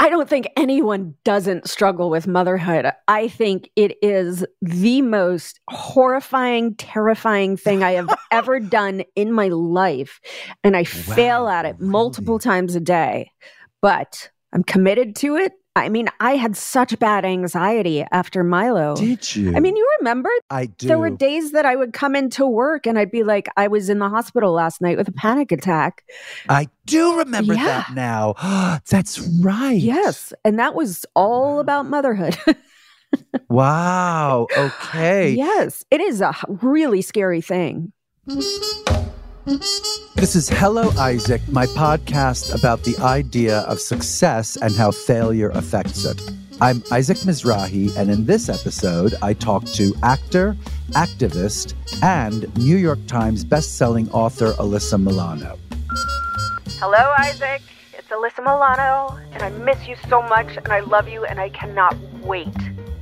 I don't think anyone doesn't struggle with motherhood. I think it is the most horrifying, terrifying thing I have ever done in my life. And I fail at it multiple times a day, but I'm committed to it. I mean, I had such bad anxiety after Milo. Did you? I mean, you remember I do. there were days that I would come into work and I'd be like, I was in the hospital last night with a panic attack. I do remember Yeah. that now. That's right. Yes. And that was all about motherhood. Wow. Okay. Yes, It is a really scary thing. This is Hello Isaac, my podcast about the idea of success and how failure affects it. I'm Isaac Mizrahi, and in this episode, I talk to actor, activist, and New York Times bestselling author Alyssa Milano. Hello, Isaac. It's Alyssa Milano, and I miss you so much, and I love you, and I cannot wait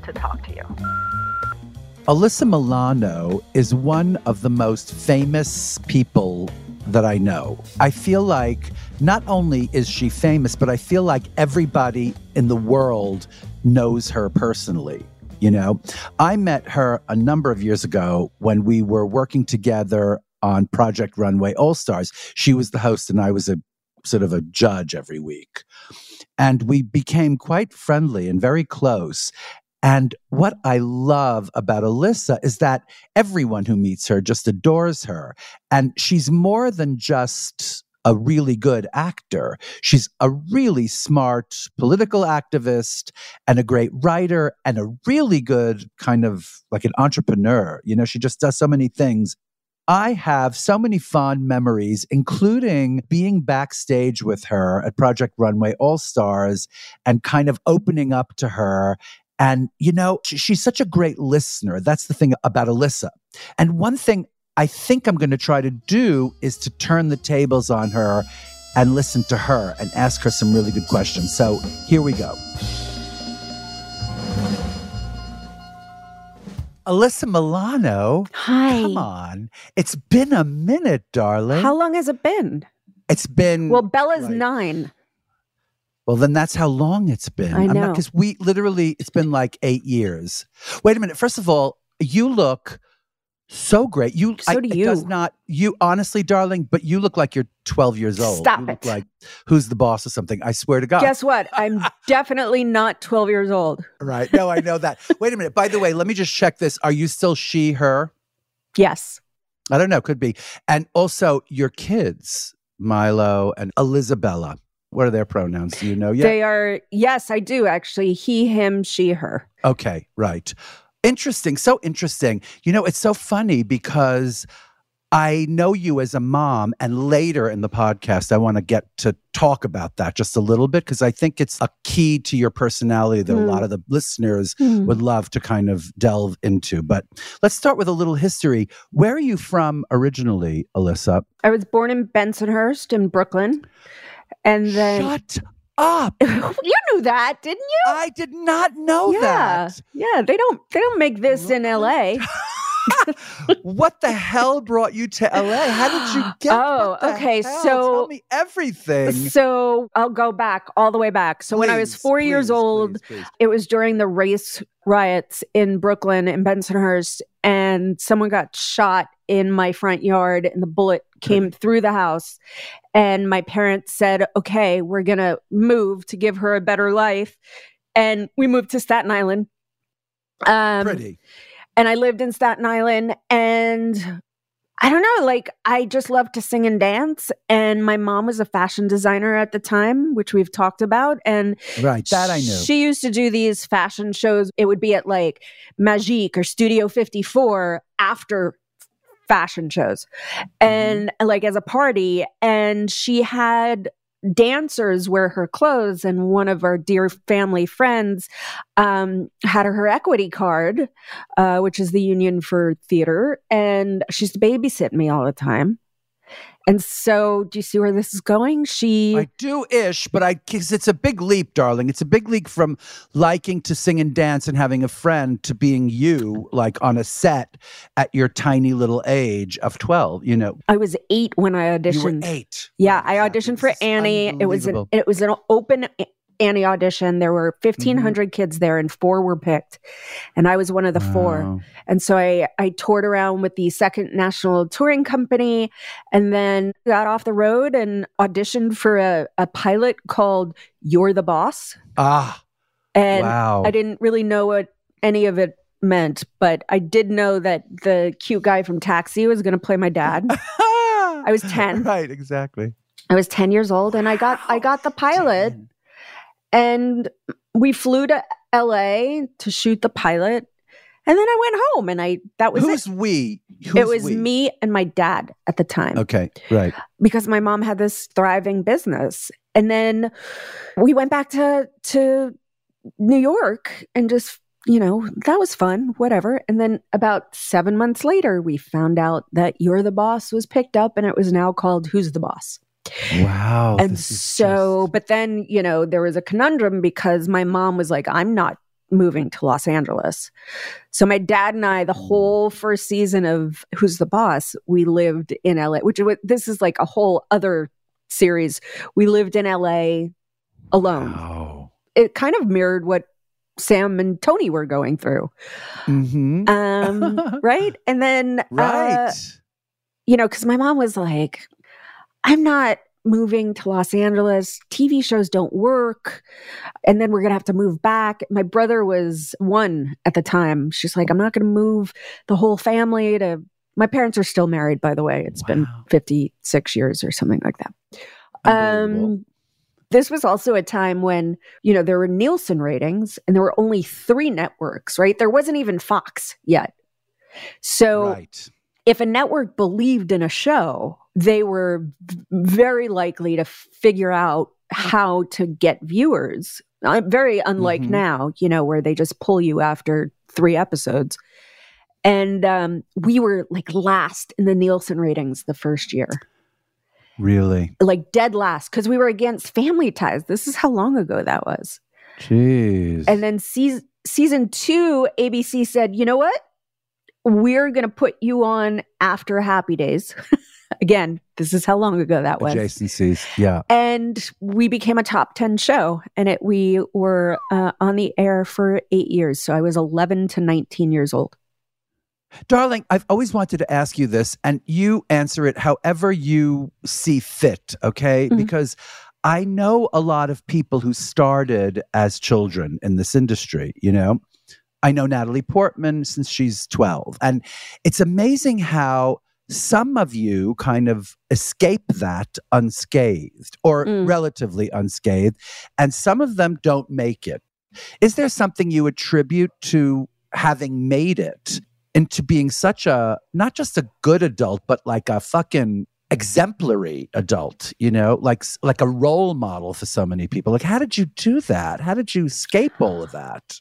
to talk to you. Alyssa Milano is one of the most famous people that I know. I feel like not only is she famous, but I feel like everybody in the world knows her personally. You know, I met her a number of years ago when we were working together on Project Runway All Stars. She was the host, and I was a sort of a judge every week. And we became quite friendly and very close. And what I love about Alyssa is that everyone who meets her just adores her. And she's more than just a really good actor. She's a really smart political activist and a great writer and a really good kind of like an entrepreneur. You know, she just does so many things. I have so many fond memories, including being backstage with her at Project Runway All Stars and kind of opening up to her and, you know, she- she's such a great listener. That's the thing about Alyssa. And one thing I think I'm going to try to do is to turn the tables on her and listen to her and ask her some really good questions. So here we go. Alyssa Milano. Hi. Come on. It's been a minute, darling. How long has it been? it's been Well, Bella's nine. Well, then that's how long it's been. I know. Because we literally, it's been like eight years. Wait a minute. First of all, you look so great. You, So do It does you. not, you honestly, darling, but you look like you're 12 years old. Stop you look it. like who's the boss or something. I swear to God. Guess what? I'm definitely not 12 years old. right. No, I know that. Wait a minute. By the way, let me just check this. Are you still she, her? Yes. I don't know. Could be. And also your kids, Milo and Elizabella. What are their pronouns? Do you know yet? They are, yes, I do actually. He, him, she, her. Okay, right. Interesting. So interesting. You know, it's so funny because I know you as a mom, and later in the podcast, I want to get to talk about that just a little bit because I think it's a key to your personality that a Mm. lot of the listeners Hmm. would love to kind of delve into. But let's start with a little history. Where are you from originally, Alyssa? I was born in Bensonhurst in Brooklyn. And then Shut up. you knew that, didn't you? I did not know yeah. that. Yeah, they don't they don't make this in LA. what the hell brought you to LA? How did you get? Oh, okay, hell? so- tell me everything. So I'll go back all the way back. So when I was Please, four years please, old, please, please. it was during the race riots in Brooklyn in Bensonhurst, and someone got shot in my front yard, and the bullet came through the house. And my parents said, "Okay, we're gonna move to give her a better life," and we moved to Staten Island. Um, Pretty. And I lived in Staten Island and I don't know, like I just loved to sing and dance and my mom was a fashion designer at the time, which we've talked about and Right. That I knew. She used to do these fashion shows. It would be at like Magique or Studio 54 after fashion shows mm-hmm. and like as a party and she had dancers wear her clothes and one of our dear family friends um, had her equity card uh, which is the union for theater and she used to babysit me all the time and so do you see where this is going she I do ish, but I because it's a big leap, darling. It's a big leap from liking to sing and dance and having a friend to being you, like on a set at your tiny little age of twelve. You know, I was eight when I auditioned. you were eight. Yeah, oh Right, I auditioned for Annie. It was an it was an open Annie audition. There were Mm-hmm. 1500 kids there and four were picked. And I was one of the four. And so I I toured around with the Second National Touring Company and then got off the road and auditioned for a, a pilot called You're the Boss. Ah, And wow. I didn't really know what any of it meant, but I did know that the cute guy from Taxi was going to play my dad. I was 10. Right, exactly. I was 10 years old and I got I got the pilot and we flew to LA to shoot the pilot. And then I went home and I that was Who's it. we? it was we? me and my dad at the time Okay, right. because my mom had this thriving business. And then we went back to to New York and just you know, that was fun, whatever. And then about seven months later, we found out that You're the Boss was picked up and it was now called Who's the Boss? Wow. and so just- but then you know there was a conundrum because my mom was like i'm not moving to los angeles so my dad and i the Mm. whole first season of who's the boss we lived in la which this is like a whole other series we lived in la alone Wow. it kind of mirrored what sam and tony were going through Mm-hmm. um right and then uh, right. you know, because my mom was like, I'm not moving to Los Angeles. TV shows don't work. And then we're going to have to move back. My brother was one at the time. She's like, I'm not going to move the whole family to. My parents are still married, by the way. It's been 56 years or something like that. Um, this was also a time when, you know, there were Nielsen ratings and there were only three networks, right? There wasn't even Fox yet. So right. if a network believed in a show, they were very likely to figure out how to get viewers. Uh, very unlike Mhm. now, you know, where they just pull you after three episodes. And um, we were like last in the Nielsen ratings the first year, Really. like dead last, because we were against Family Ties. This is how long ago that was. Jeez. And then season season two, ABC said, you know what? We're going to put you on after Happy Days. Again, this is how long ago that was. adjacencies. Yeah. And we became a top 10 show and it we were uh, on the air for 8 years. So I was 11 to 19 years old. Darling, I've always wanted to ask you this, and you answer it however you see fit, okay? Mhm. Because I know a lot of people who started as children in this industry, you know? I know Natalie Portman since she's 12. And it's amazing how some of you kind of escape that unscathed or Mm. relatively unscathed, and some of them don't make it. Is there something you attribute to having made it into being such a not just a good adult, but like a fucking exemplary adult, you know, like like a role model for so many people. Like, how did you do that? How did you escape all of that?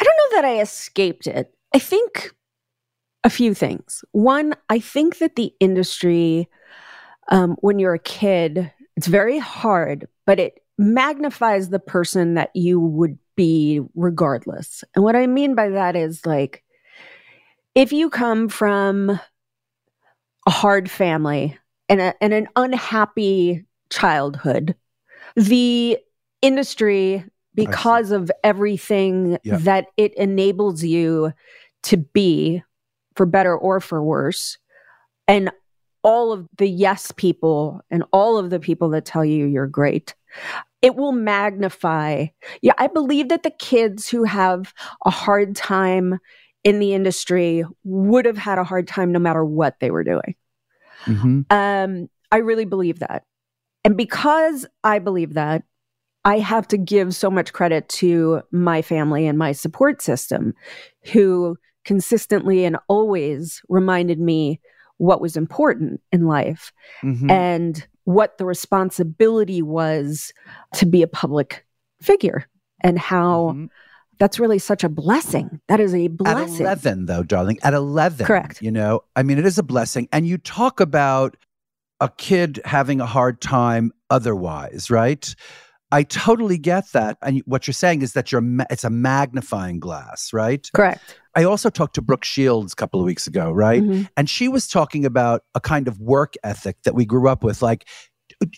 I don't know that I escaped it. I think a few things. One, I think that the industry, um, when you're a kid, it's very hard, but it magnifies the person that you would be regardless. And what I mean by that is like, if you come from a hard family and, a, and an unhappy childhood, the industry, because of everything Yeah. that it enables you to be, for better or for worse, and all of the yes people and all of the people that tell you you're great, it will magnify. Yeah, I believe that the kids who have a hard time in the industry would have had a hard time no matter what they were doing. Mhm. Um, I really believe that. And because I believe that, I have to give so much credit to my family and my support system who consistently and always reminded me what was important in life Mhm. and what the responsibility was to be a public figure and how Mhm. that's really such a blessing. That is a blessing. At blessing. 11, though, darling, at 11. Correct. You know, I mean, it is a blessing. And you talk about a kid having a hard time otherwise, right? I totally get that. And what you're saying is that you're ma- it's a magnifying glass, right? Correct. I also talked to Brooke Shields a couple of weeks ago, right? Mhm. And she was talking about a kind of work ethic that we grew up with. Like,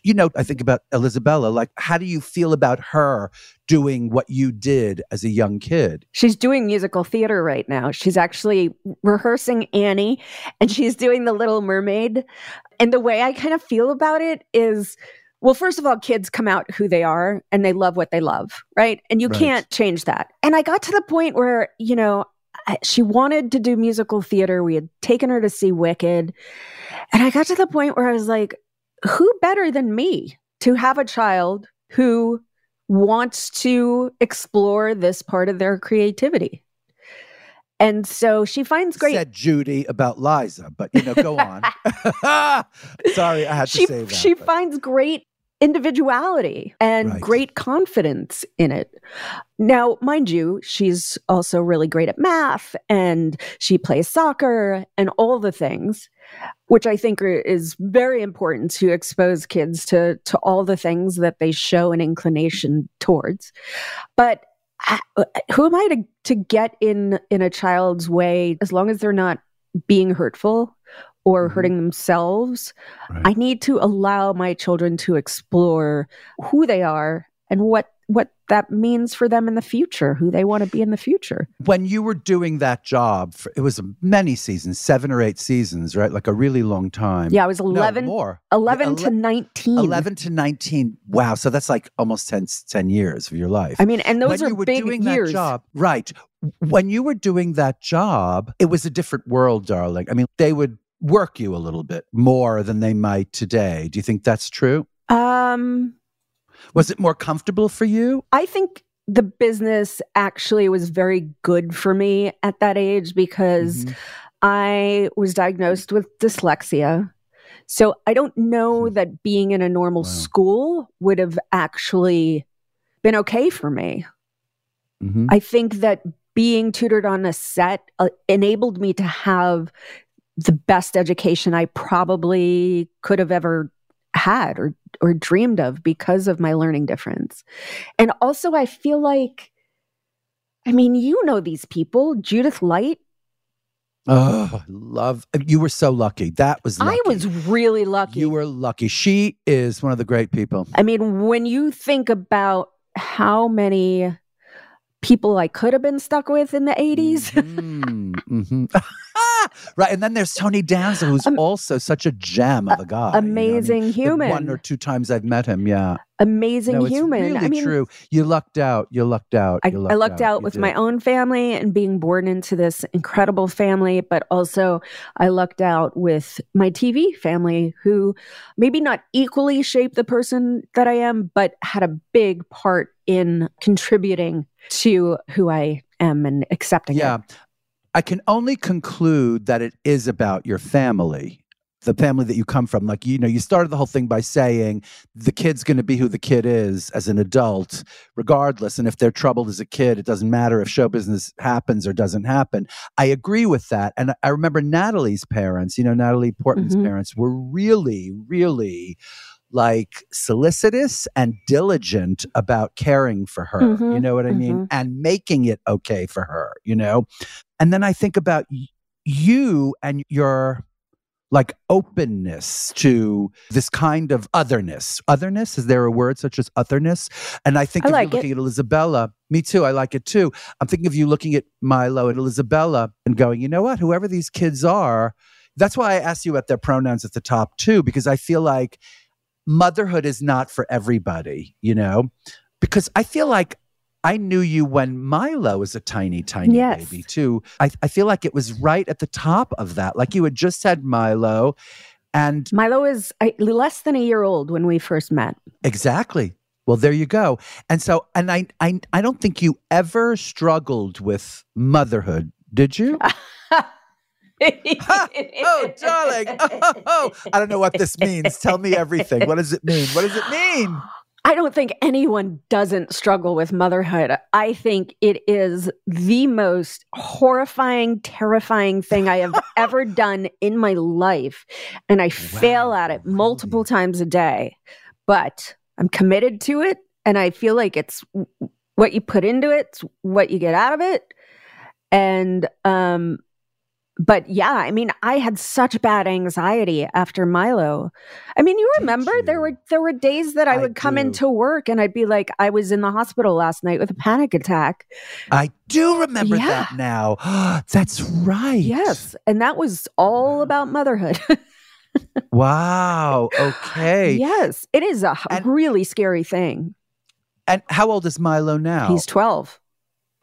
you know, I think about Elizabella. Like, how do you feel about her doing what you did as a young kid? She's doing musical theater right now. She's actually rehearsing Annie and she's doing The Little Mermaid. And the way I kind of feel about it is well, first of all, kids come out who they are and they love what they love, right? And you Right. can't change that. And I got to the point where, you know, she wanted to do musical theater. We had taken her to see Wicked. And I got to the point where I was like, who better than me to have a child who wants to explore this part of their creativity? And so she finds great. Said Judy about Liza, but you know, go on. Sorry, I had to she say that. she but- finds great individuality and Right. great confidence in it. Now, mind you, she's also really great at math and she plays soccer and all the things, which I think are, is very important to expose kids to to all the things that they show an inclination towards. But I- who am I to to get in in a child's way as long as they're not being hurtful or Mhm. hurting themselves? Right. I need to allow my children to explore who they are and what what that means for them in the future, who they want to be in the future. when you were doing that job, for, it was many seasons, seven or eight seasons, right? Like a really long time. Yeah, I was No, 11, more. 11 Yeah, to 19. 11 to 19. Wow. So that's like almost 10, 10 years of your life. I mean, and those when are you were big doing years. that job, right? When you were doing that job, it was a different world, darling. I mean, they would work you a little bit more than they might today. Do you think that's true? Um, Was it more comfortable for you? I think the business actually was very good for me at that age because Mhm. I was diagnosed with dyslexia. So I don't know Hmm. that being in a normal Wow. school would have actually been okay for me. Mhm. I think that being tutored on a set uh, enabled me to have the best education I probably could have ever had or or dreamed of because of my learning difference. And also I feel like I mean, you know these people, Judith Light. Oh, love. You were so lucky. That was lucky. I was really lucky. You were lucky. She is one of the great people. I mean, when you think about how many people I could have been stuck with in the 80s, Mhm, mhm. right. And then there's Tony Danza, who's Um, also such a gem of a guy. you know I mean? amazing The human. One or two times I've met him. Yeah. amazing no, it's human. really I mean, true. You lucked out. You lucked out. I, You I lucked out, You with did. my own family and being born into this incredible family, but also I lucked out with my TV family, who maybe not equally shaped the person that I am, but had a big part in contributing to who I am and accepting Yeah. it. I can only conclude that it is about your family, the family that you come from. Like, you know, you started the whole thing by saying the kid's going to be who the kid is as an adult, regardless. And if they're troubled as a kid, it doesn't matter if show business happens or doesn't happen. I agree with that. And I remember Natalie's parents, you know, Natalie Portman's Mhm. parents were really, really like solicitous and diligent about caring for her. you Mhm, know what I mean? And making it okay for her, you know? And then I think about y- you and your like openness to this kind of otherness. Otherness, is there a word such as otherness? And I think I if like you're it. looking at Isabella, me too, I like it too. I'm thinking of you looking at Milo and Isabella and going, you know what, whoever these kids are, that's why I asked you about their pronouns at the top too, because I feel like motherhood is not for everybody, you know? Because I feel like I knew you when Milo was a tiny, tiny Yes. baby too. I, I feel like it was right at the top of that. Like you had just said Milo and Milo is less than a year old when we first met. exactly. Well, there you go. And so, and I, I, I don't think you ever struggled with motherhood, did you? oh, darling. Oh, oh, I don't know what this means. Tell me everything. What does it mean? What does it mean? I don't think anyone doesn't struggle with motherhood. I think it is the most horrifying, terrifying thing I have ever done in my life. And I fail at it multiple times a day. But I'm committed to it. And I feel like it's what you put into it, it's what you get out of it. And, um, but yeah, I mean, I had such bad anxiety after Milo. I mean, you remember there were there were days that I I would come do. into work and I'd be like, I was in the hospital last night with a panic attack. I do remember Yeah. that now. That's right. Yes, and that was all about motherhood. Wow. Okay. yes, it is a And- really scary thing. And how old is Milo now? He's twelve.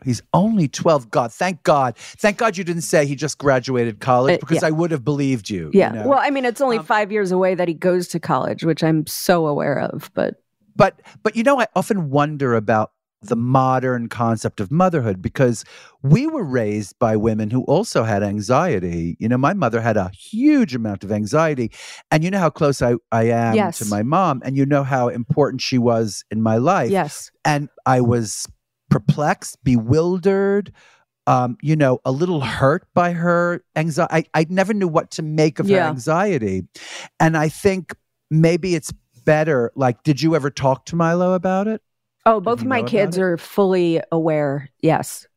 He's only 12. God, thank God. Thank God you didn't say he just graduated college Uh, because yeah. I would have believed you. you Yeah. know? Well, I mean, it's only Um, five years away that he goes to college, which I'm so aware of. But but but you know, I often wonder about the modern concept of motherhood because we were raised by women who also had anxiety. You know, my mother had a huge amount of anxiety. And you know how close I, I am Yes. to my mom, and you know how important she was in my life. yes, and I was perplexed, bewildered, um, you know, a little hurt by her anxiety. I, I never knew what to make of her anxiety. And I think maybe it's better. Like, did you ever talk to Milo about it? Oh, both of my kids are fully aware. Yes.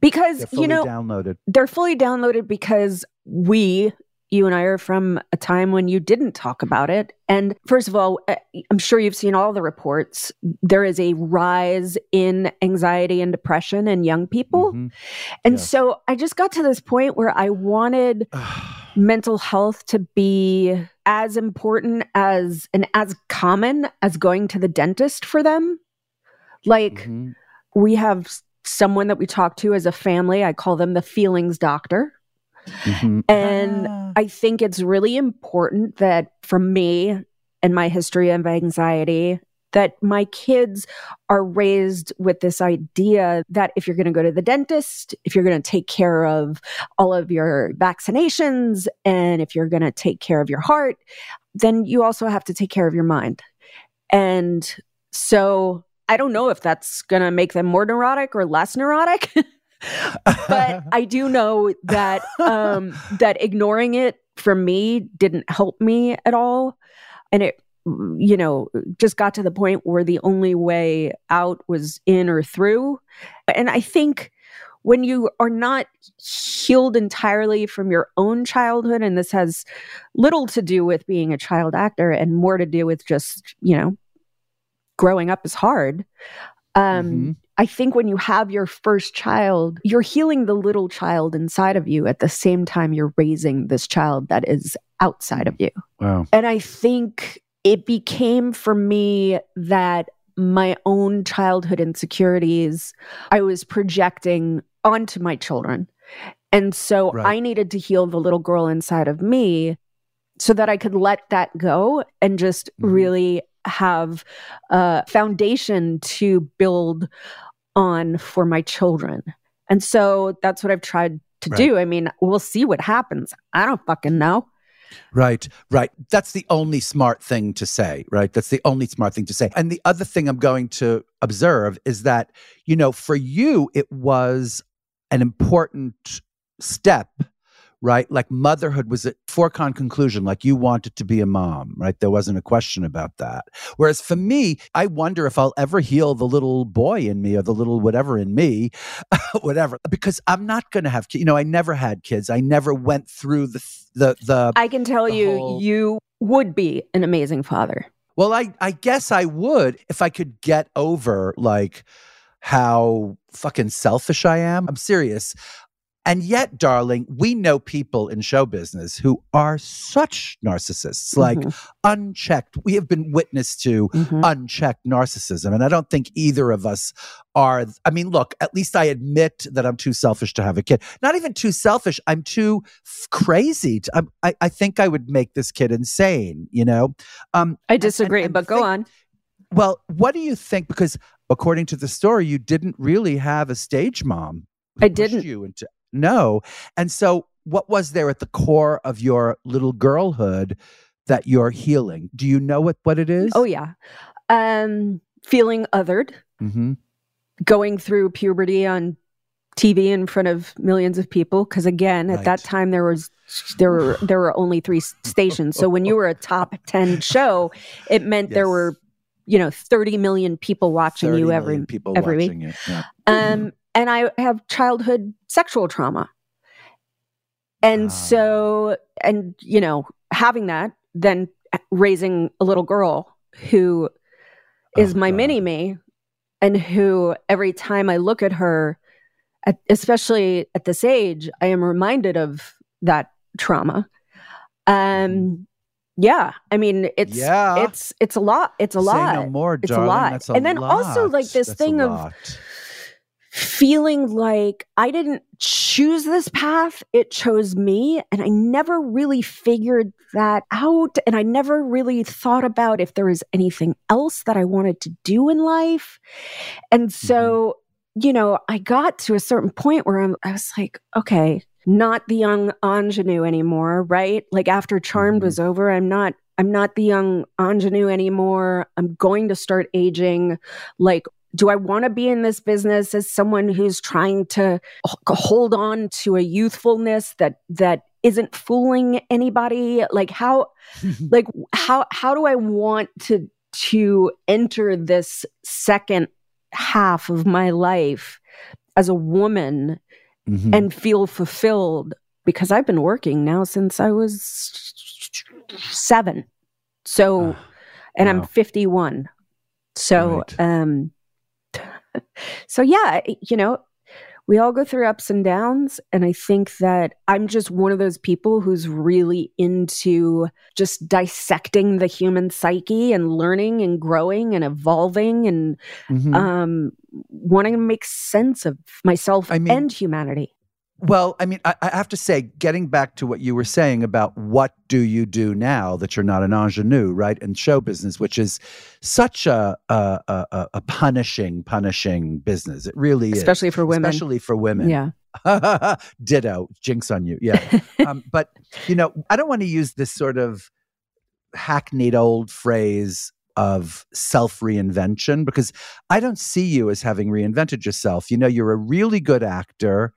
Because, you know, downloaded. they're fully downloaded because we, you and I are from a time when you didn't talk about it. And first of all, uh, I'm sure you've seen all the reports. There is a rise in anxiety and depression in young people. Mhm. And Yes. so I just got to this point where I wanted mental health to be as important as and as common as going to the dentist for them. Like, Mhm. we have someone that we talk to as a family. I call them the feelings doctor. Mhm. And Ah. I think it's really important that for me and my history of anxiety, that my kids are raised with this idea that if you're going to go to the dentist, if you're going to take care of all of your vaccinations, and if you're going to take care of your heart, then you also have to take care of your mind. And so I don't know if that's going to make them more neurotic or less neurotic. but I do know that um, that ignoring it for me didn't help me at all, and it you know just got to the point where the only way out was in or through, and I think when you are not healed entirely from your own childhood, and this has little to do with being a child actor and more to do with just you know growing up is hard. Um, Mhm. I think when you have your first child, you're healing the little child inside of you at the same time you're raising this child that is outside of you. Wow. And I think it became for me that my own childhood insecurities I was projecting onto my children. And so Right. I needed to heal the little girl inside of me so that I could let that go and just Mhm. really have a foundation to build on for my children. And so that's what I've tried to Right. do. I mean, we'll see what happens. I don't fucking know. Right, right. That's the only smart thing to say, right? That's the only smart thing to say. And the other thing I'm going to observe is that, you know, for you, it was an important step right? Like motherhood was a foregone conclusion, like you wanted to be a mom, right? There wasn't a question about that. Whereas for me, I wonder if I'll ever heal the little boy in me or the little whatever in me, whatever, because I'm not going to have kids. You know, I never had kids. I never went through the, the, the, I can tell you, whole- you would be an amazing father. well, I, I guess I would if I could get over like how fucking selfish I am. I'm serious. And yet, darling, we know people in show business who are such narcissists, like Mhm. unchecked. We have been witness to Mhm. unchecked narcissism. And I don't think either of us are. I mean, look, at least I admit that I'm too selfish to have a kid. Not even too selfish. I'm too f- crazy. To, I'm, I, I think I would make this kid insane, you know? Um, I and- disagree, and but go think- on. well, what do you think? Because according to the story, you didn't really have a stage mom. I didn't. You into no, and so what was there at the core of your little girlhood that you're healing? Do you know what what it is? Oh yeah. Um feeling othered, hmm going through puberty on TV in front of millions of people because again, at Right. that time there was there were there were only three stations. So when you were a top 10 show, it meant there were you know 30 million people watching you every people every week. Yeah. Um, and I have childhood sexual trauma. And Ah. so, and, you know, having that, then raising a little girl who is Oh, my God. mini me and who every time I look at her, at, especially at this age, I am reminded of that trauma. Um, yeah, I mean, it's, Mm-hmm. Yeah. it's, it's a lot. It's a Say lot no more, It's a lot. That's a And then also, like, this That's thing of- lot. Feeling like I didn't choose this path, it chose me. And I never really figured that out. And I never really thought about if there was anything else that I wanted to do in life. And so, you know, I got to a certain point where I'm, I was like, okay, not the young ingenue anymore, right? Like after Charmed Mhm. was over, I'm not. I'm not the young ingenue anymore. I'm going to start aging. Like, do I want to be in this business as someone who's trying to hold on to a youthfulness that that isn't fooling anybody? Like how like how how do I want to to enter this second half of my life as a woman Mhm. and feel fulfilled because I've been working now since I was 7. So Ah, and I'm 51. So, Right. um, so yeah, you know, we all go through ups and downs. And I think that I'm just one of those people who's really into just dissecting the human psyche and learning and growing and evolving and Mhm. um, wanting to make sense of myself I mean- and humanity. Well, I mean, I, I have to say, getting back to what you were saying about what do you do now that you're not an ingenue, right, in show business, which is such a a, a, a- punishing, punishing business. It really is, Especially for women. especially for women. Yeah. Ditto, jinx on you. Yeah, um, but you know, I don't want to use this sort of hackneyed old phrase of self reinvention because I don't see you as having reinvented yourself. You know, you're a really good actor.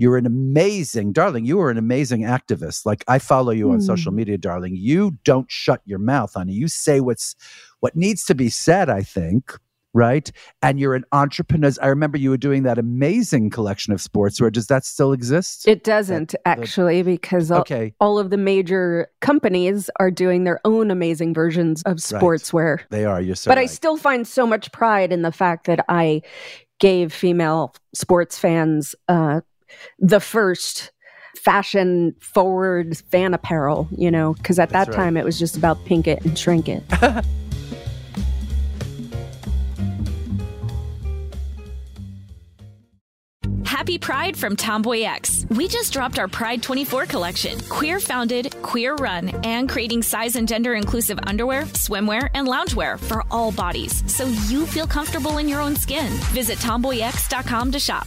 You're an amazing, darling. You are an amazing activist. Like I follow you on Hmm. social media, darling. You don't shut your mouth, honey. You say what's what needs to be said. I think, right? And you're an entrepreneur. I remember you were doing that amazing collection of sportswear. Does that still exist? It doesn't actually because all, okay, all of the major companies are doing their own amazing versions of Right. sportswear. they are. You're so. but I still find so much pride in the fact that I gave female sports fans uh, the first fashion forward fan apparel, you know, because at That's that right. time it was just about pink it and shrink it. Happy Pride from Tomboy X. We just dropped our Pride 24 collection. Queer founded, queer run, and creating size and gender inclusive underwear, swimwear, and loungewear for all bodies so you feel comfortable in your own skin. Visit tomboyx.com to shop.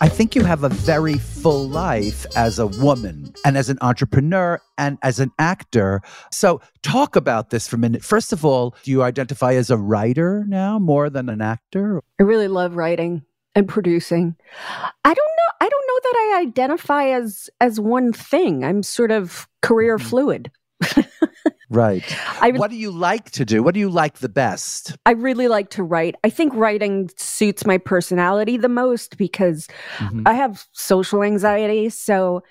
I think you have a very full life as a woman and as an entrepreneur and as an actor. So, talk about this for a minute. First of all, do you identify as a writer now more than an actor? I really love writing and producing. I don't know. I don't know that I identify as as one thing. I'm sort of career Mm-hmm. fluid. Right. Would- what do you like to do? What do you like the best? I really like to write. I think writing suits my personality the most because Mhm. I have social anxiety. So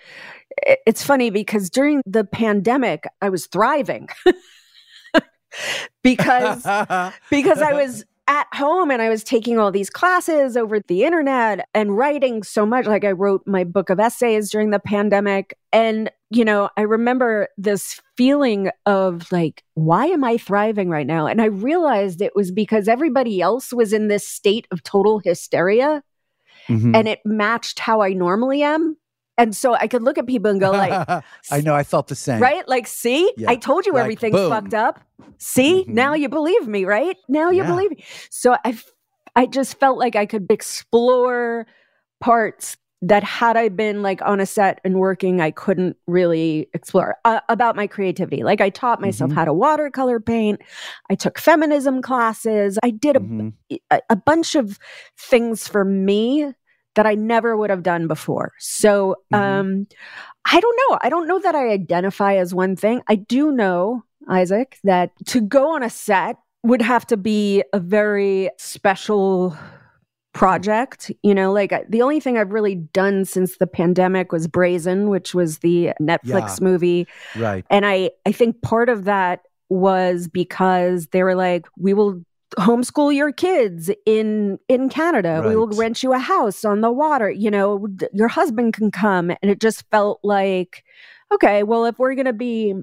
it's funny because during the pandemic, I was thriving because because I was at home and I was taking all these classes over the internet and writing so much. Like I wrote my book of essays during the pandemic. And, you know, I remember this feeling of like, why am I thriving right now? And I realized it was because everybody else was in this state of total hysteria Mhm. and it matched how I normally am. And so I could look at people and go like, I know. I felt the same. right? Like, see, Yeah. I told you Like, everything's boom. fucked up. See, Mhm. now you believe me, right? Now you Yeah. believe me. So I, I just felt like I could explore parts that had I been like on a set and working, I couldn't really explore uh, about my creativity. Like I taught myself Mhm. how to watercolor paint. I took feminism classes. I did a, Mhm. a, a bunch of things for me that I never would have done before. So, Mhm. um, I don't know. I don't know that I identify as one thing. I do know, Isaac, that to go on a set would have to be a very special project. You know, like I- the only thing I've really done since the pandemic was Brazen, which was the Netflix Yeah. movie. Right. And I, I think part of that was because they were like, we will homeschool your kids in in Canada. We will rent you a house on the water. You know, your husband can come. And it just felt like, okay, well, if we're gonna be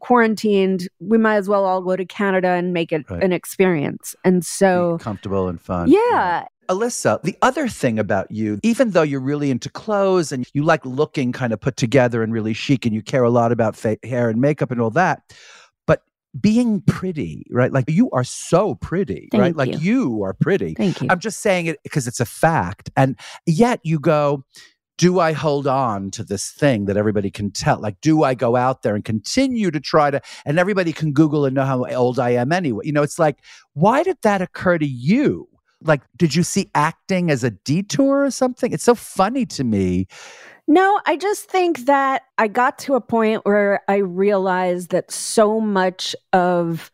quarantined, we might as well all go to Canada and make it Right. an experience. And so, Be comfortable and fun. yeah, Alyssa, the other thing about you, even though you're really into clothes and you like looking kind of put together and really chic and you care a lot about fa- hair and makeup and all that, being pretty, right? Like you are so pretty, Thank right? Like you are pretty. thank you. I'm just saying it because it's a fact. And yet you go, do I hold on to this thing that everybody can tell? Like, do I go out there and continue to try to, and everybody can Google and know how old I am anyway? You know, it's like, why did that occur to you? Like, did you see acting as a detour or something? It's so funny to me. No, I just think that I got to a point where I realized that so much of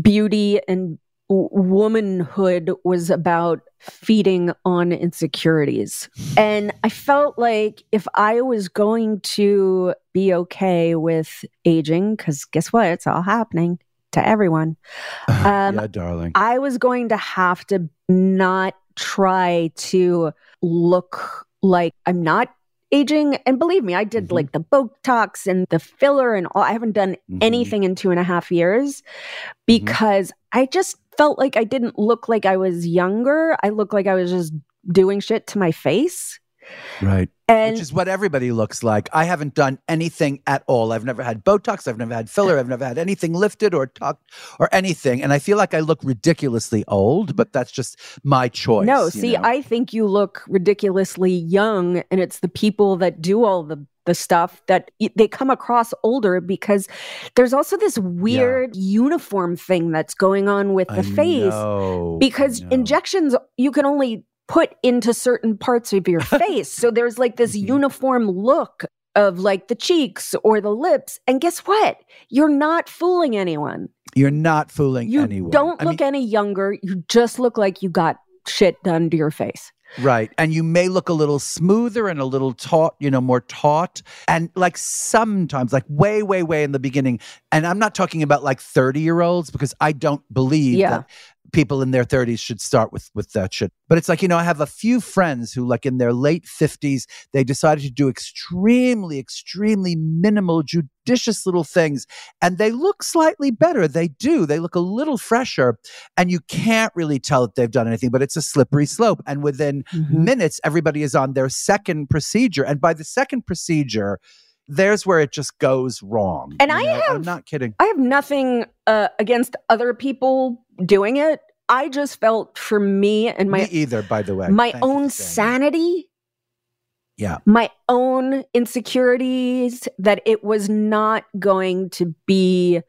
beauty and w- womanhood was about feeding on insecurities. And I felt like if I was going to be okay with aging, because guess what? It's all happening to everyone. Um, yeah, darling. I was going to have to not try to look like I'm not aging. And believe me, I did Mhm. like the Botox and the filler and all. I haven't done Mhm. anything in two and a half years because I just felt like I didn't look like I was younger. I looked like I was just doing shit to my face. Right. And which is what everybody looks like. I haven't done anything at all. I've never had Botox. I've never had filler. I've never had anything lifted or tucked or anything. And I feel like I look ridiculously old, but that's just my choice. no, see, know? I think you look ridiculously young, and it's the people that do all the the stuff that they come across older because there's also this weird uniform thing that's going on with the I face know, because injections you can only put into certain parts of your face. so there's like this Mhm. uniform look of like the cheeks or the lips. And guess what? You're not fooling anyone. You're not fooling You anyone. don't I look mean, any younger. You just look like you got shit done to your face. Right. And you may look a little smoother and a little taut, you know, more taut. And like sometimes, like way, way, way in the beginning. And I'm not talking about like 30 year olds because I don't believe Yeah. that people in their 30s should start with with that shit. But it's like, you know, I have a few friends who like in their late 50s, they decided to do extremely, extremely minimal, judicious little things. And they look slightly better. They do. They look a little fresher. And you can't really tell that they've done anything, but it's a slippery slope. And within mm-hmm. minutes, everybody is on their second procedure. And by the second procedure, there's where it just goes wrong. And you I know? I'm not kidding. I have nothing uh, against other people doing it. I just felt for me and Me my either, by the way. my Thank own sanity Yeah. my own insecurities that it was not going to be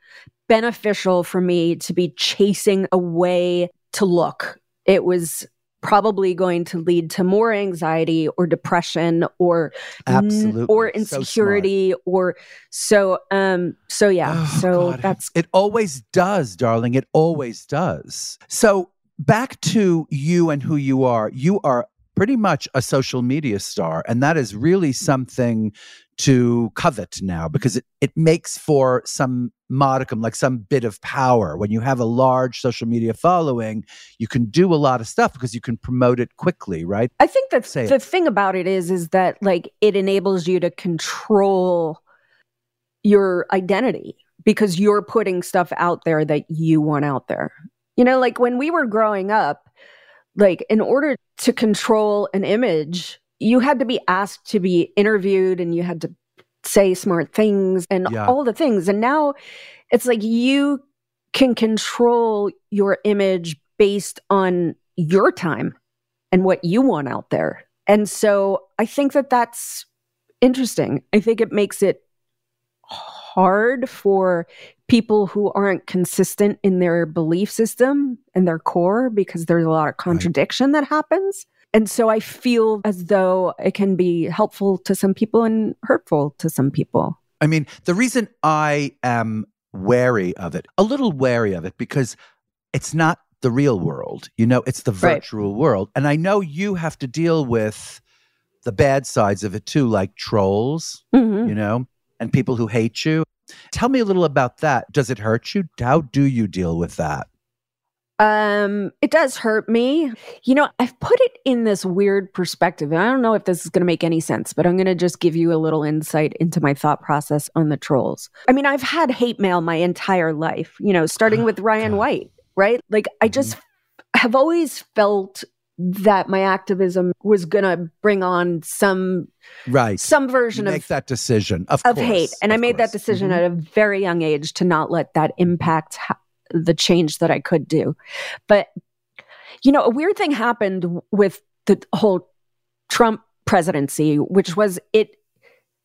beneficial for me to be chasing a way to look. It was probably going to lead to more anxiety or depression or Absolutely. or So insecurity or so um so yeah Oh, so God. that's It always does, darling. It always does. So back to you and who you are. You are pretty much a social media star, and that is really something to covet now because it, it makes for some modicum, like some bit of power. When you have a large social media following, you can do a lot of stuff because you can promote it quickly, right? I think that Say it. the thing about it is is that like it enables you to control your identity because you're putting stuff out there that you want out there. You know, like when we were growing up, like in order to control an image, you had to be asked to be interviewed and you had to say smart things and Yeah. all the things. And now it's like you can control your image based on your time and what you want out there. And so I think that that's interesting. I think it makes it hard for people who aren't consistent in their belief system and their core because there's a lot of contradiction that happens. And so I feel as though it can be helpful to some people and hurtful to some people. I mean, the reason I am wary of it, a little wary of it, because it's not the real world. You know, it's the Right. virtual world. And I know you have to deal with the bad sides of it too, like trolls, Mhm. you know, and people who hate you. Tell me a little about that. Does it hurt you? How do you deal with that? Um, it does hurt me. You know, I've put it in this weird perspective. And I don't know if this is going to make any sense, but I'm going to just give you a little insight into my thought process on the trolls. I mean, I've had hate mail my entire life, you know, starting with Ryan White, right? Like, I just have always felt that my activism was going to bring on some Right. some version of that decision, of, of course, hate. And I made that course. decision Mhm. at a very young age to not let that impact the change that I could do. But, you know, a weird thing happened with the whole Trump presidency, which was it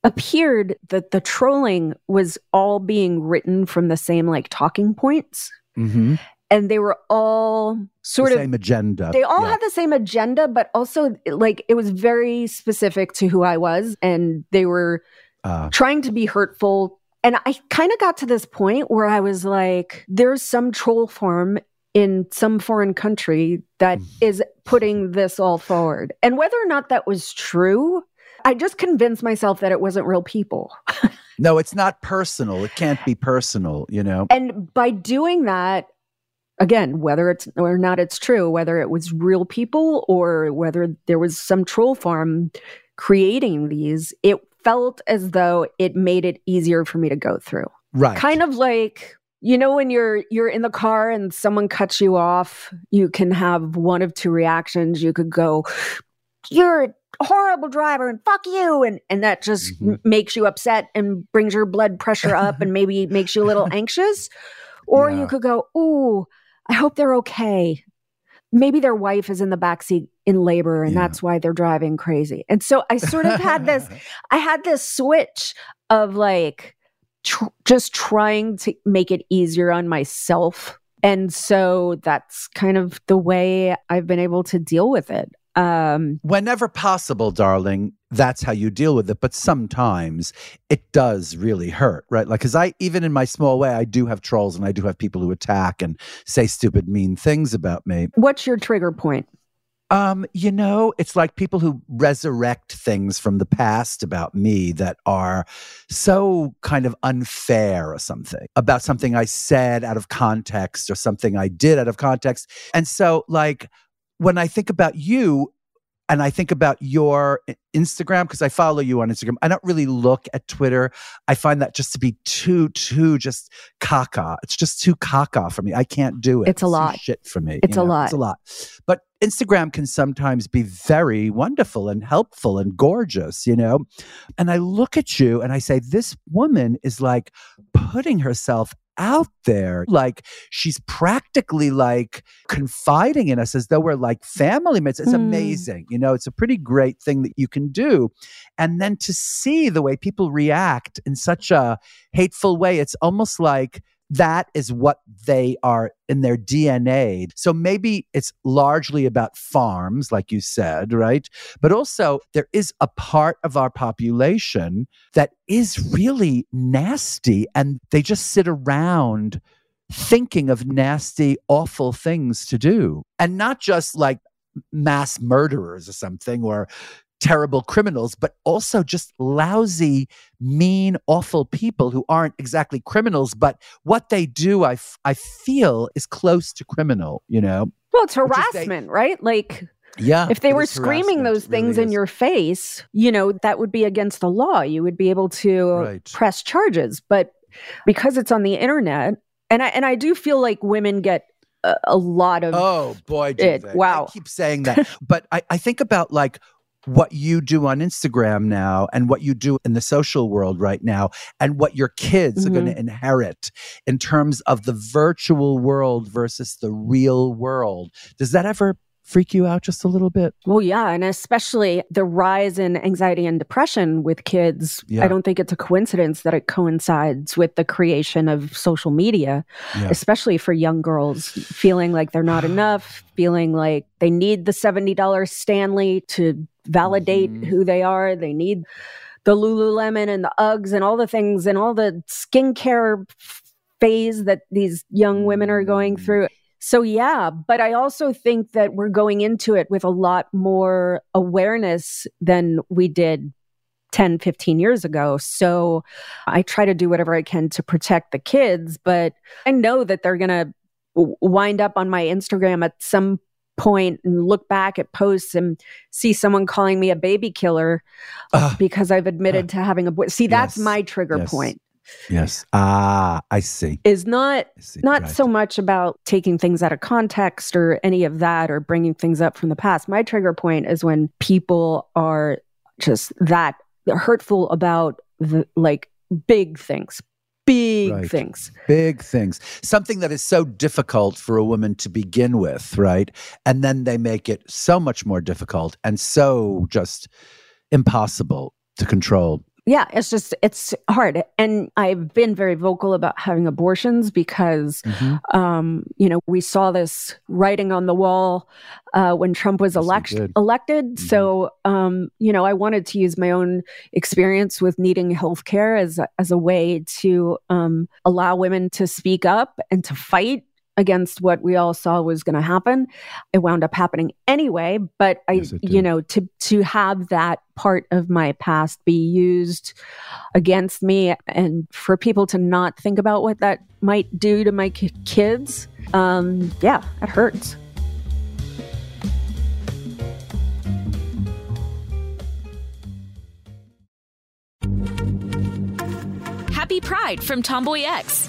appeared that the trolling was all being written from the same like talking points. Mhm. And they were all sort the of same agenda. they all Yeah. had the same agenda, but also like it was very specific to who I was, and they were Uh, trying to be hurtful. And I kind of got to this point where I was like, there's some troll farm in some foreign country that Mm. putting this all forward. And whether or not that was true, I just convinced myself that it wasn't real people. no, it's not personal. It can't be personal, you know? And by doing that, again, whether it's or not it's true, whether it was real people or whether there was some troll farm creating these, it felt as though it made it easier for me to go through. Right. Kind of like you know when you're you're in the car and someone cuts you off, you can have one of two reactions. You could go, "You're a horrible driver and fuck you and and that just Mhm. m- makes you upset and brings your blood pressure up and maybe makes you a little anxious or Yeah. you could go ooh i hope they're okay maybe their wife is in the backseat in labor and Yeah. that's why they're driving crazy. And so i sort of had this i had this switch of like tr- just trying to make it easier on myself. And so that's kind of the way i've been able to deal with it um Whenever possible, darling, that's how you deal with it. But sometimes it does really hurt, right? Like, because I, even in my small way, I do have trolls and I do have people who attack and say stupid, mean things about me. what's your trigger point Um, you know, it's like people who resurrect things from the past about me that are so kind of unfair or something about something I said out of context or something I did out of context. And so, like, when I think about you, and I think about your Instagram because I follow you on Instagram. I don't really look at Twitter. I find that just to be too, too just caca. It's just too caca for me. I can't do it. It's a lot. shit for me. It's you a lot. It's a lot. But Instagram can sometimes be very wonderful and helpful and gorgeous, you know? And I look at you and I say, this woman is like putting herself out there. Like she's practically like confiding in us as though we're like family mates. It's Mm. amazing. You know, it's a pretty great thing that you can do. And then to see the way people react in such a hateful way, it's almost like that is what they are in their DNA. So maybe it's largely about farms, like you said, right? But also, there is a part of our population that is really nasty and they just sit around thinking of nasty, awful things to do. And not just like mass murderers or something or terrible criminals, but also just lousy, mean, awful people who aren't exactly criminals, but what they do, I, f- I feel, is close to criminal, you know? well it's is they- harassment right like Yeah. if they were screaming those It really things in your face you know that would be against the law you would be able to Right. press charges but because it's on the internet and i and i do feel like women get a, a lot of Oh boy, do it. they. Wow. I keep saying that, but I, I think about like what you do on Instagram now and what you do in the social world right now and what your kids are going Mm-hmm. to inherit in terms of the virtual world versus the real world. Does that ever freak you out just a little bit? Well, yeah, and especially the rise in anxiety and depression with kids. Yeah. I don't think it's a coincidence that it coincides with the creation of social media, Yeah. especially for young girls feeling like they're not enough, feeling like they need the $70 Stanley to validate Mhm. who they are. They need the Lululemon and the Uggs and all the things and all the skincare phase that these young women are going Mm. through. So, yeah, but I also think that we're going into it with a lot more awareness than we did 10, 15 years ago. So, I try to do whatever I can to protect the kids, but I know that they're going to wind up on my Instagram at some point and look back at posts and see someone calling me a baby killer Ugh. because I've admitted to having a boy. See, that's Yes. my trigger Yes. point. Yes. Ah, I see. Is not see. not Right. so much about taking things out of context or any of that or bringing things up from the past. My trigger point is when people are just that hurtful about the, like big things, big Right. things. big things something that is so difficult for a woman to begin with right and then they make it so much more difficult and so just impossible to control Yeah, it's just it's hard, and I've been very vocal about having abortions because, Mm-hmm. um, you know, we saw this writing on the wall uh, when Trump was elect- elected. Mhm. So, um, you know, I wanted to use my own experience with needing health care as as a way to um, allow women to speak up and to fight against what we all saw was going to happen. It wound up happening anyway, but I, Yes, you know, to to have that part of my past be used against me and for people to not think about what that might do to my ki- kids, um, yeah, it hurts. Happy Pride from Tomboy X,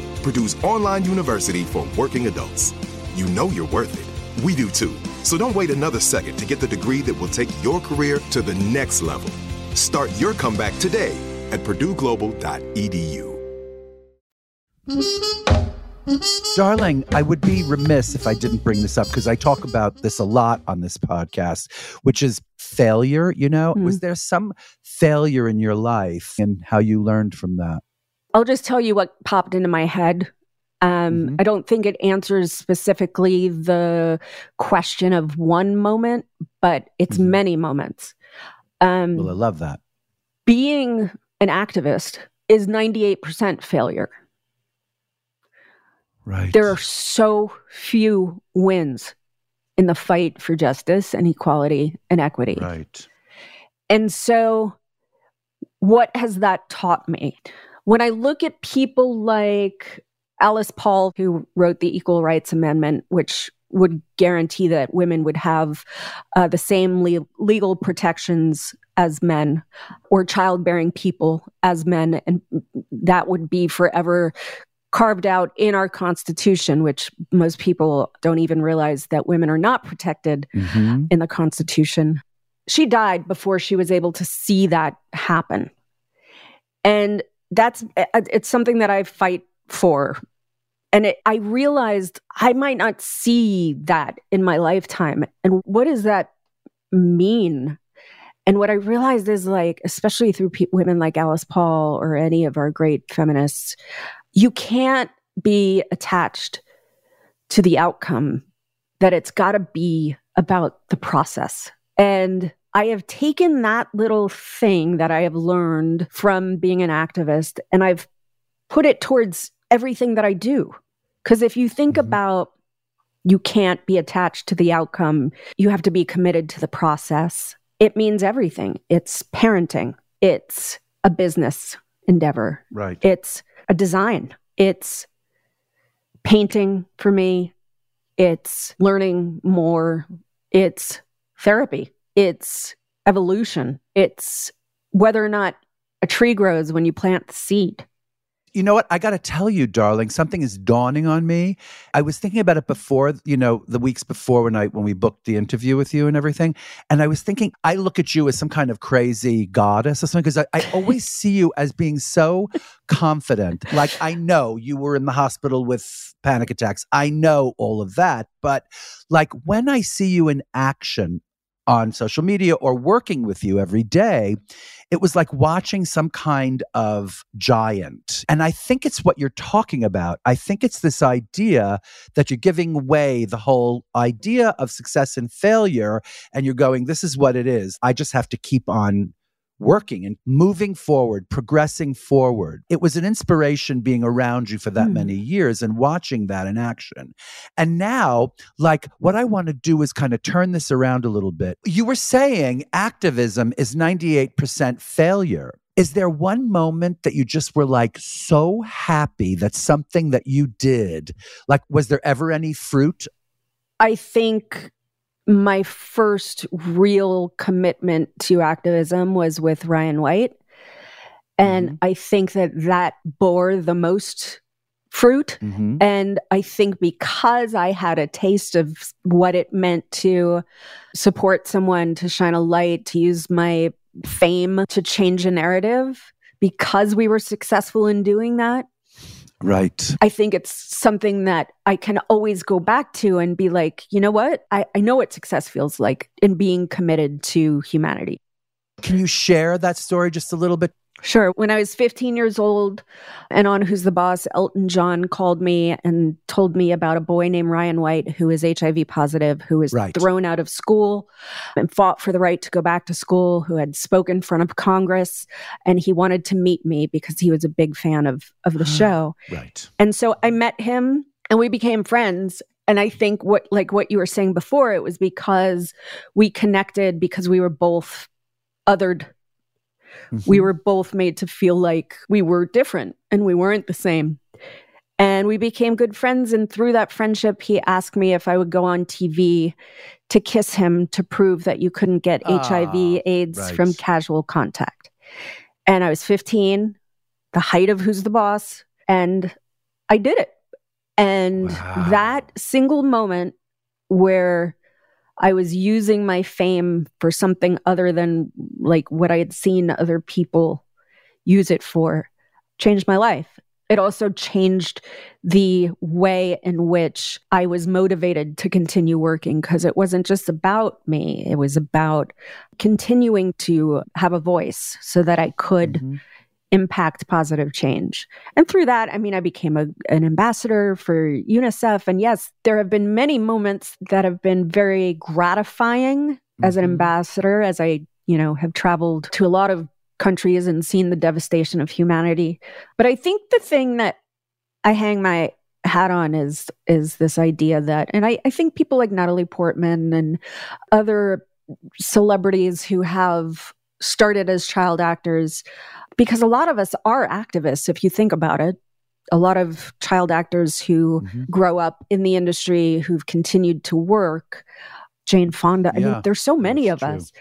Purdue's online university for working adults. You know you're worth it. We do too. So don't wait another second to get the degree that will take your career to the next level. Start your comeback today at purdueglobal.edu. Darling, I would be remiss if I didn't bring this up because I talk about this a lot on this podcast, which is failure. You know, Mhm. was there some failure in your life and how you learned from that? I'll just tell you what popped into my head. Um, Mhm. I don't think it answers specifically the question of one moment, but it's Mhm. many moments. Um, Well, I love that. being an activist is 98% failure. Right. There are so few wins in the fight for justice and equality and equity. right. And so, what has that taught me? When I look at people like Alice Paul, who wrote the Equal Rights Amendment, which would guarantee that women would have uh, the same le- legal protections as men, or childbearing people as men, and that would be forever carved out in our Constitution, which most people don't even realize that women are not protected Mhm. in the Constitution. She died before she was able to see that happen. And that's uh, it's something that I fight for. And it, I realized I might not see that in my lifetime. And what does that mean? And what I realized is like, especially through pe- women like Alice Paul or any of our great feminists, you can't be attached to the outcome, that it's got to be about the process. And I have taken that little thing that I have learned from being an activist and I've put it towards everything that I do. Because if you think Mhm. about you can't be attached to the outcome, you have to be committed to the process. It means everything. It's parenting, it's a business endeavor, Right. it's a design, it's painting for me, it's learning more, it's therapy, it's evolution, it's whether or not a tree grows when you plant the seed. You know what? I got to tell you, darling, something is dawning on me. I was thinking about it before, you know, the weeks before when I when we booked the interview with you and everything. And I was thinking, I look at you as some kind of crazy goddess or something because I, I always see you as being so confident. Like I know you were in the hospital with panic attacks. I know all of that. But like when I see you in action on social media or working with you every day, it was like watching some kind of giant. And I think it's what you're talking about. I think it's this idea that you're giving away the whole idea of success and failure, and you're going, this is what it is. I just have to keep on working and moving forward, progressing forward. It was an inspiration being around you for that Mm. many years and watching that in action. And now, like, what I want to do is kind of turn this around a little bit. You were saying activism is 98% failure. Is there one moment that you just were like so happy that something that you did, like, was there ever any fruit? I think my first real commitment to activism was with Ryan White. And Mhm. I think that that bore the most fruit. Mm-hmm. And I think because I had a taste of what it meant to support someone, to shine a light, to use my fame to change a narrative, because we were successful in doing that, Right. I think it's something that I can always go back to and be like, you know what? I, I know what success feels like in being committed to humanity. Can you share that story just a little bit? Sure. When I was 15 years old and on Who's the Boss, Elton John called me and told me about a boy named Ryan White who is HIV positive, who was Right. thrown out of school and fought for the right to go back to school, who had spoken in front of Congress. And he wanted to meet me because he was a big fan of, of the ah, show. Right. And so I met him and we became friends. And I think what, like what you were saying before, it was because we connected because we were both othered. We Mhm. were both made to feel like we were different and we weren't the same. And we became good friends. And through that friendship, he asked me if I would go on TV to kiss him to prove that you couldn't get Ah, HIV, AIDS right. from casual contact. And I was 15, the height of Who's the Boss. And I did it. And Wow. that single moment where I was using my fame for something other than like what I had seen other people use it for changed my life. It also changed the way in which I was motivated to continue working because it wasn't just about me. It was about continuing to have a voice so that I could Mhm. Impact positive change. And through that, I mean, I became a, an ambassador for UNICEF. And yes, there have been many moments that have been very gratifying as an Mhm. ambassador, as I, you know, have traveled to a lot of countries and seen the devastation of humanity. But I think the thing that I hang my hat on is is this idea that and I, I think people like Natalie Portman and other celebrities who have started as child actors because a lot of us are activists if you think about it a lot of child actors who Mhm. grow up in the industry who've continued to work jane fonda i mean there's so many of true. us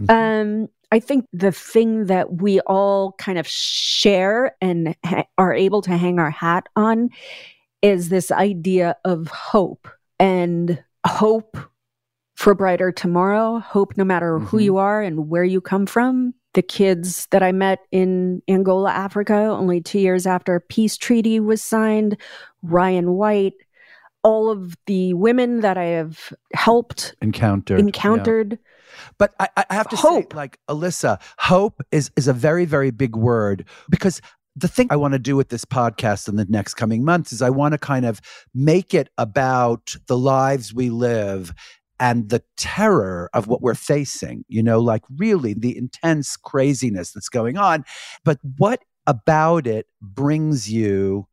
Mhm. um i think the thing that we all kind of share and ha- are able to hang our hat on is this idea of hope and hope for a brighter tomorrow, hope no matter who Mhm. you are and where you come from. The kids that I met in Angola, Africa, only two years after a peace treaty was signed, Ryan White, all of the women that I have helped, encountered. yeah. encountered. But I, I have to Hope. say, like Alyssa, hope is is a very very big word because the thing I want to do with this podcast in the next coming months is I want to kind of make it about the lives we live and the terror of what we're facing. You know, like really the intense craziness that's going on. But what about it brings you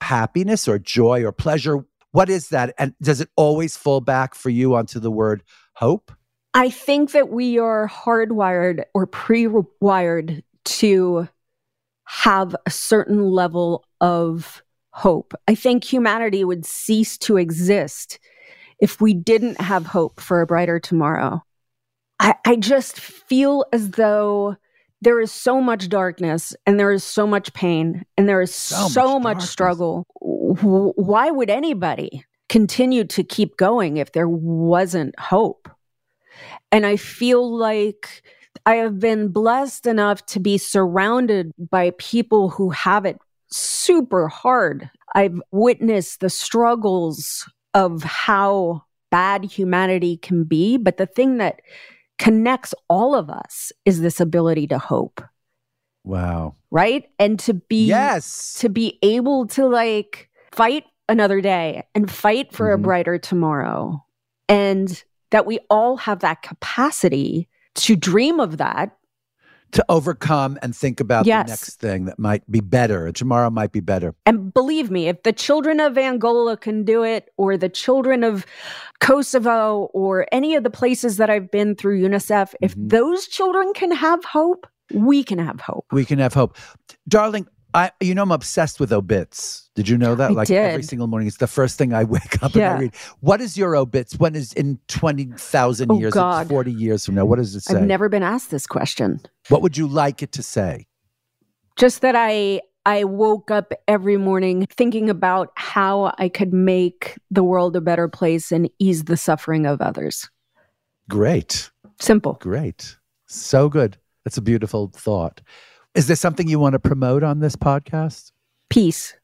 happiness or joy or pleasure? What is that? And does it always fall back for you onto the word hope? I think that we are hardwired or pre wired to have a certain level of hope. I think humanity would cease to exist if we didn't have hope for a brighter tomorrow. I, I just feel as though there is so much darkness and there is so much pain and there is So so, much much, struggle. Why would anybody continue to keep going if there wasn't hope? And I feel like I have been blessed enough to be surrounded by people who have it super hard. I've witnessed the struggles of how bad humanity can be. But the thing that connects all of us is this ability to hope, Wow. right? And to be Yes. to be able to like fight another day and fight for a Mhm. brighter tomorrow. And that we all have that capacity to dream of that to overcome and think about Yes. the next thing that might be better. Tomorrow might be better. And believe me, if the children of Angola can do it, or the children of Kosovo, or any of the places that I've been through UNICEF, if Mhm. those children can have hope, we can have hope. We can have hope. Darling, I you know I'm obsessed with obits. Did you know that? I like every single morning, it's the first thing I wake up and I read. What is your obits? When is in twenty thousand Oh, years, God. forty years from now? What does it say? I've never been asked this question. what would you like it to say? Just that I I woke up every morning thinking about how I could make the world a better place and ease the suffering of others. Great. Simple. Great. So good. That's a beautiful thought. Is there something you want to promote on this podcast? Peace.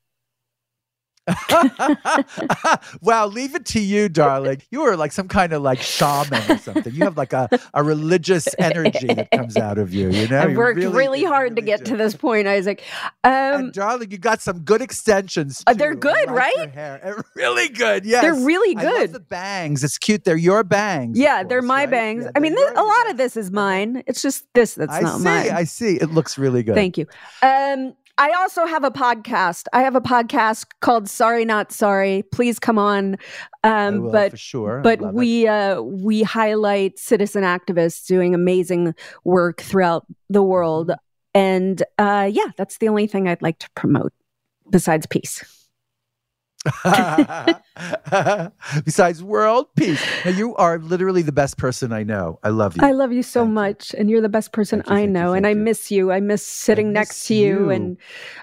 wow, leave it to you, darling. You are like some kind of like shaman or something. You have like a, a religious energy that comes out of you, you know? I've worked really, you hard to get do. to this point, Isaac. Um, and darling, you got some good extensions. Uh, they're good, right? hair. Really good. Yes, They're really I love good. the bangs. It's cute. They're your bangs. yeah, they're my right? bangs. Yeah, I mean, they're a lot of this is mine. It's just this that's I not see. mine. I see. It looks really good. Thank you. Um, I also have a podcast. I have a podcast called Sorry Not Sorry. Please come on. Um, will, but for sure. But love we uh, we highlight citizen activists doing amazing work throughout the world, Mm-hmm. and uh, yeah, that's the only thing I'd like to promote besides peace. Besides world peace. Now, you are literally the best person I know. I love you. I love you so Thank you. much, and you're the best person you, I thank you, know. and I miss you. I miss sitting next miss to you, you. and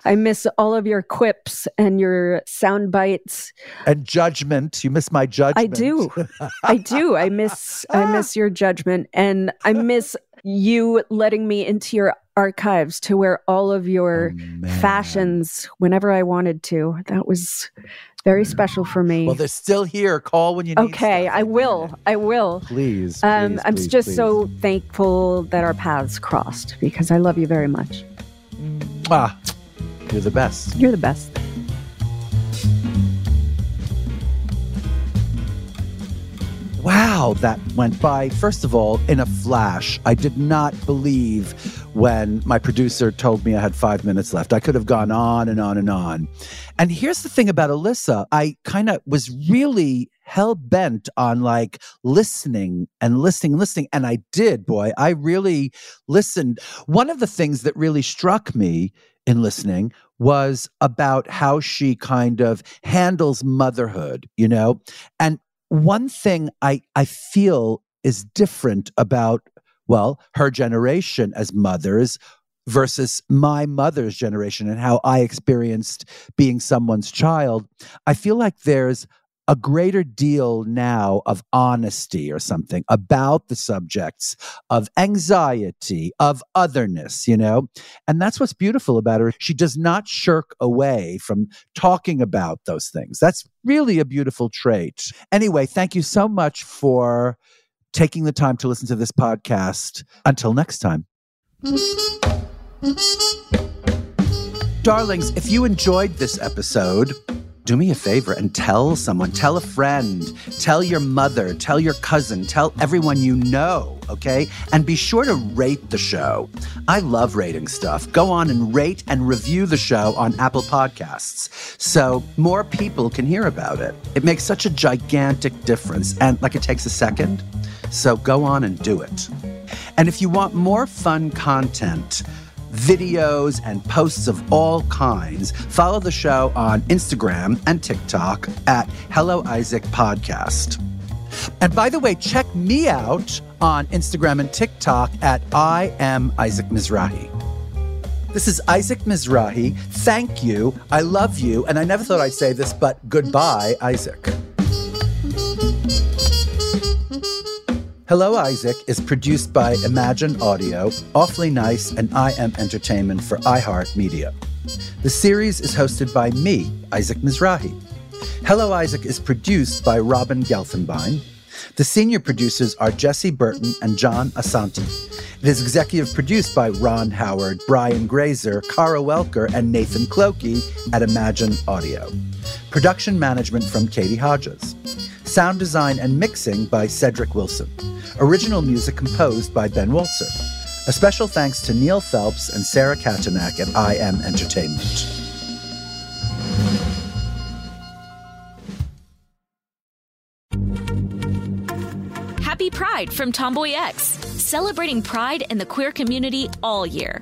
I miss all of your quips and your sound bites. and judgment. You miss my judgment. I do. I do. I miss I miss your judgment and I miss you letting me into your archives to wear all of your Oh, fashions whenever I wanted to. That was very special for me. Well, they're still here. Call when you need okay, stuff. I will. I will. Please. Um, please, I'm please, just please. so thankful that our paths crossed because I love you very much. Ah, you're the best. You're the best. Wow, that went by, first of all, in a flash. I did not believe when my producer told me I had five minutes left. I could have gone on and on and on. And here's the thing about Alyssa I kind of was really hell bent on like listening and listening and listening. And I did, boy. I really listened. One of the things that really struck me in listening was about how she kind of handles motherhood, you know? And one thing I, I feel is different about, well, her generation as mothers versus my mother's generation and how I experienced being someone's child. I feel like there's a greater deal now of honesty or something about the subjects of anxiety, of otherness, you know? And that's what's beautiful about her. She does not shirk away from talking about those things. That's really a beautiful trait. Anyway, thank you so much for taking the time to listen to this podcast. Until next time. Darlings, if you enjoyed this episode, do me a favor and tell someone, tell a friend, tell your mother, tell your cousin, tell everyone you know, okay? And be sure to rate the show. I love rating stuff. Go on and rate and review the show on Apple Podcasts so more people can hear about it. It makes such a gigantic difference and like it takes a second. So go on and do it. And if you want more fun content, videos, and posts of all kinds, follow the show on Instagram and TikTok at Hello Isaac Podcast. And by the way, check me out on Instagram and TikTok at I am Isaac Mizrahi. This is Isaac Mizrahi. Thank you. I love you. And I never thought I'd say this, but goodbye, Isaac. Hello, Isaac is produced by Imagine Audio, Awfully Nice, and I Am Entertainment for iHeartMedia. The series is hosted by me, Isaac Mizrahi. Hello, Isaac is produced by Robin Gelfenbein. The senior producers are Jesse Burton and John Asante. It is executive produced by Ron Howard, Brian Grazer, Cara Welker, and Nathan Clokey at Imagine Audio. Production management from Katie Hodges. Sound design and mixing by Cedric Wilson. Original music composed by Ben Waltzer. A special thanks to Neil Phelps and Sarah Katanak at I Am Entertainment. Happy Pride from Tomboy X, celebrating pride in the queer community all year.